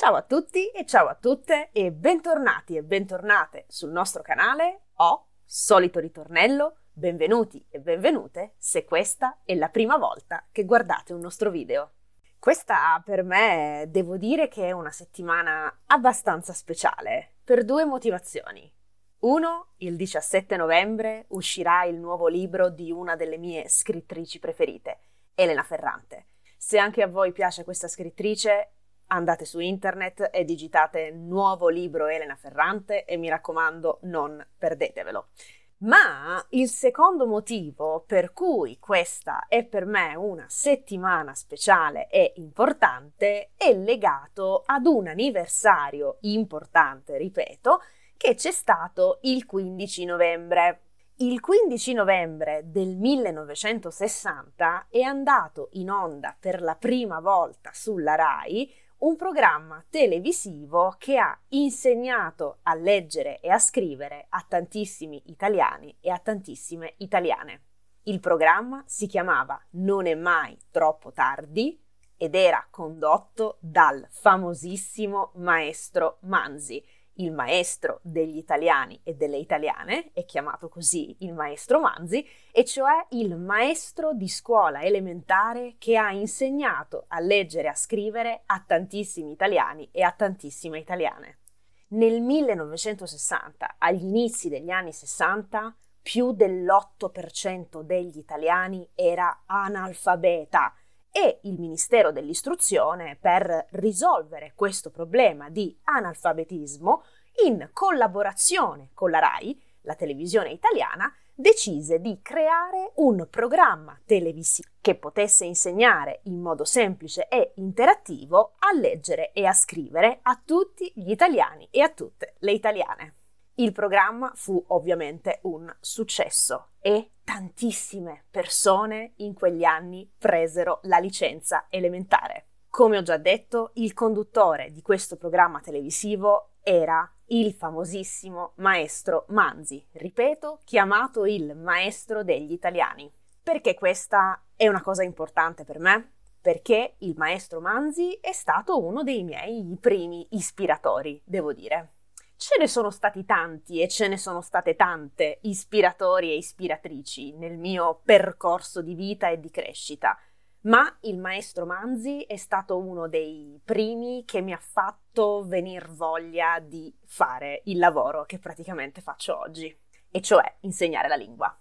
Ciao a tutti e ciao a tutte e bentornati e bentornate sul nostro canale o solito ritornello, benvenuti e benvenute se questa è la prima volta che guardate un nostro video. Questa per me devo dire che è una settimana abbastanza speciale per due motivazioni. Uno, il 17 novembre uscirà il nuovo libro di una delle mie scrittrici preferite, Elena Ferrante. Se anche a voi piace questa scrittrice, andate su internet e digitate nuovo libro Elena Ferrante e mi raccomando non perdetevelo. Ma il secondo motivo per cui questa è per me una settimana speciale e importante è legato ad un anniversario importante, ripeto, che c'è stato il 15 novembre. Il 15 novembre del 1960 è andato in onda per la prima volta sulla RAI un programma televisivo che ha insegnato a leggere e a scrivere a tantissimi italiani e a tantissime italiane. Il programma si chiamava Non è mai troppo tardi ed era condotto dal famosissimo maestro Manzi, il maestro degli italiani e delle italiane, è chiamato così il maestro Manzi, e cioè il maestro di scuola elementare che ha insegnato a leggere e a scrivere a tantissimi italiani e a tantissime italiane. Nel 1960, agli inizi degli anni 60, più dell'8% degli italiani era analfabeta e il Ministero dell'Istruzione per risolvere questo problema di analfabetismo, in collaborazione con la RAI, la televisione italiana, decise di creare un programma televisivo che potesse insegnare in modo semplice e interattivo a leggere e a scrivere a tutti gli italiani e a tutte le italiane. Il programma fu ovviamente un successo e tantissime persone in quegli anni presero la licenza elementare. Come ho già detto, il conduttore di questo programma televisivo era il famosissimo maestro Manzi, ripeto, chiamato il maestro degli italiani. Perché questa è una cosa importante per me? Perché il maestro Manzi è stato uno dei miei primi ispiratori, devo dire. Ce ne sono stati tanti e ce ne sono state tante ispiratori e ispiratrici nel mio percorso di vita e di crescita, ma il maestro Manzi è stato uno dei primi che mi ha fatto venire voglia di fare il lavoro che praticamente faccio oggi, e cioè insegnare la lingua.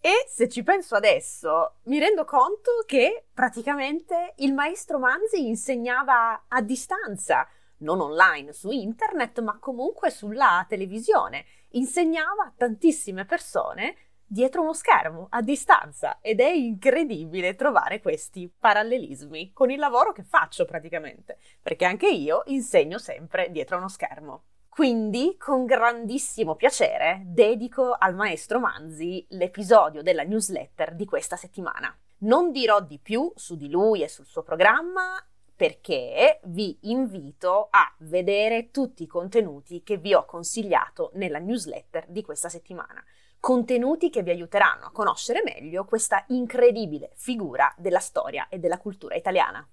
E se ci penso adesso, mi rendo conto che praticamente il maestro Manzi insegnava a distanza, non online su internet, ma comunque sulla televisione. Insegnava a tantissime persone dietro uno schermo, a distanza, ed è incredibile trovare questi parallelismi con il lavoro che faccio praticamente, perché anche io insegno sempre dietro uno schermo. Quindi, con grandissimo piacere, dedico al maestro Manzi l'episodio della newsletter di questa settimana. Non dirò di più su di lui e sul suo programma perché vi invito a vedere tutti i contenuti che vi ho consigliato nella newsletter di questa settimana. Contenuti che vi aiuteranno a conoscere meglio questa incredibile figura della storia e della cultura italiana.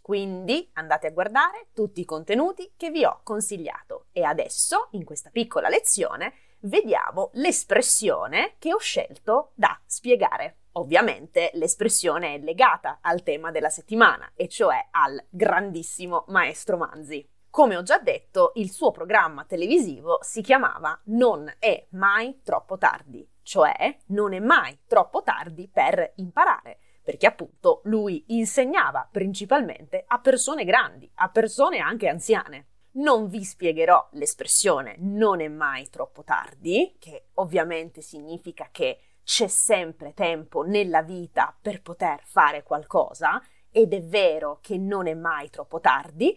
Quindi andate a guardare tutti i contenuti che vi ho consigliato e adesso, in questa piccola lezione, vediamo l'espressione che ho scelto da spiegare. Ovviamente l'espressione è legata al tema della settimana, e cioè al grandissimo maestro Manzi. Come ho già detto, il suo programma televisivo si chiamava Non è mai troppo tardi, cioè non è mai troppo tardi per imparare, perché appunto lui insegnava principalmente a persone grandi, a persone anche anziane. Non vi spiegherò l'espressione non è mai troppo tardi, che ovviamente significa che c'è sempre tempo nella vita per poter fare qualcosa ed è vero che non è mai troppo tardi,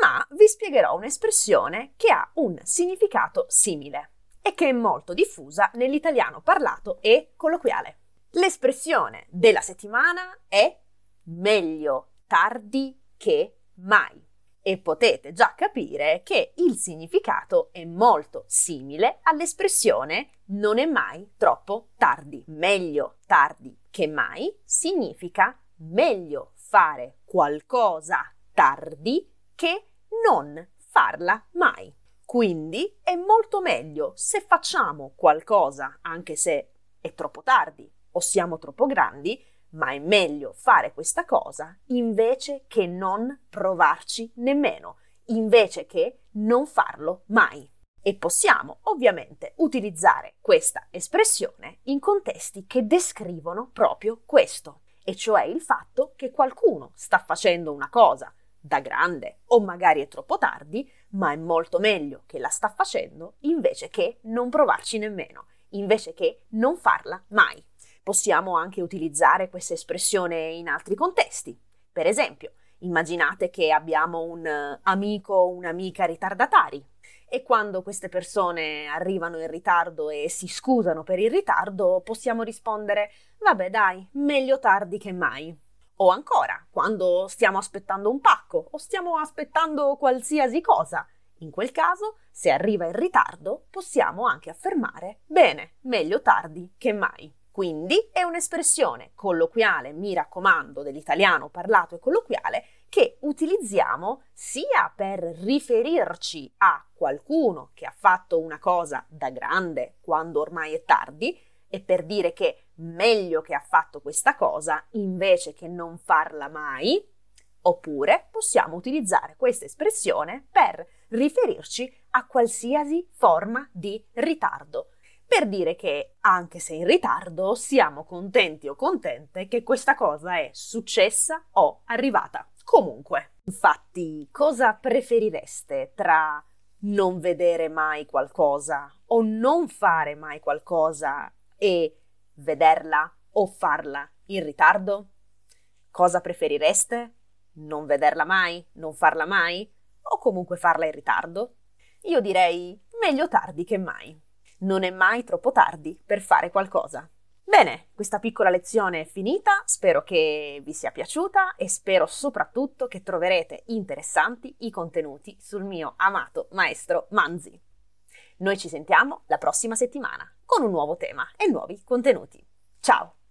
ma vi spiegherò un'espressione che ha un significato simile e che è molto diffusa nell'italiano parlato e colloquiale. L'espressione della settimana è meglio tardi che mai e potete già capire che il significato è molto simile all'espressione non è mai troppo tardi. Meglio tardi che mai significa meglio fare qualcosa tardi che non farla mai. Quindi è molto meglio se facciamo qualcosa, anche se è troppo tardi o siamo troppo grandi, ma è meglio fare questa cosa invece che non provarci nemmeno, invece che non farlo mai. E possiamo ovviamente utilizzare questa espressione in contesti che descrivono proprio questo, e cioè il fatto che qualcuno sta facendo una cosa da grande o magari è troppo tardi, ma è molto meglio che la sta facendo invece che non provarci nemmeno, invece che non farla mai. Possiamo anche utilizzare questa espressione in altri contesti. Per esempio, immaginate che abbiamo un amico o un'amica ritardatari e quando queste persone arrivano in ritardo e si scusano per il ritardo possiamo rispondere vabbè dai, meglio tardi che mai. O ancora, quando stiamo aspettando un pacco o stiamo aspettando qualsiasi cosa. In quel caso, se arriva in ritardo, possiamo anche affermare bene, meglio tardi che mai. Quindi è un'espressione colloquiale, mi raccomando, dell'italiano parlato e colloquiale che utilizziamo sia per riferirci a qualcuno che ha fatto una cosa da grande quando ormai è tardi e per dire che meglio che ha fatto questa cosa invece che non farla mai, oppure possiamo utilizzare questa espressione per riferirci a qualsiasi forma di ritardo per dire che, anche se in ritardo, siamo contenti o contente che questa cosa è successa o arrivata. Comunque, infatti, cosa preferireste tra non vedere mai qualcosa o non fare mai qualcosa e vederla o farla in ritardo? Cosa preferireste? Non vederla mai? Non farla mai? O comunque farla in ritardo? Io direi meglio tardi che mai non è mai troppo tardi per fare qualcosa. Bene, questa piccola lezione è finita, spero che vi sia piaciuta e spero soprattutto che troverete interessanti i contenuti sul mio amato maestro Manzi. Noi ci sentiamo la prossima settimana con un nuovo tema e nuovi contenuti. Ciao!